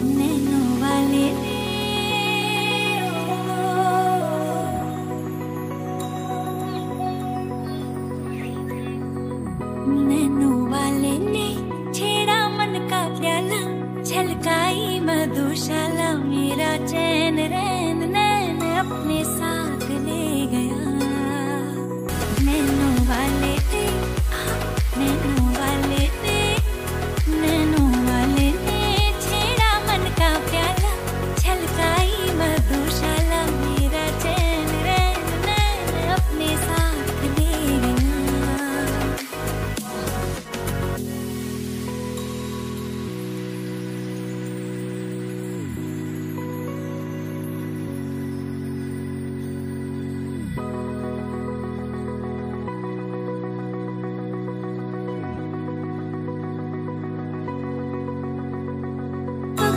main ન વાલેયો તુમ હૈ main ન વાલેને ચેરા મન કા પ્યાલા ચલકાય મધુશાલા મેરા ચેન રેન ને ને અપને સાથ લે ગયા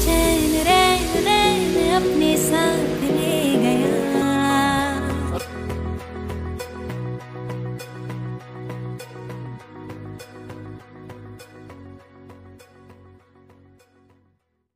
चैन रैन रैन अपने साथ ले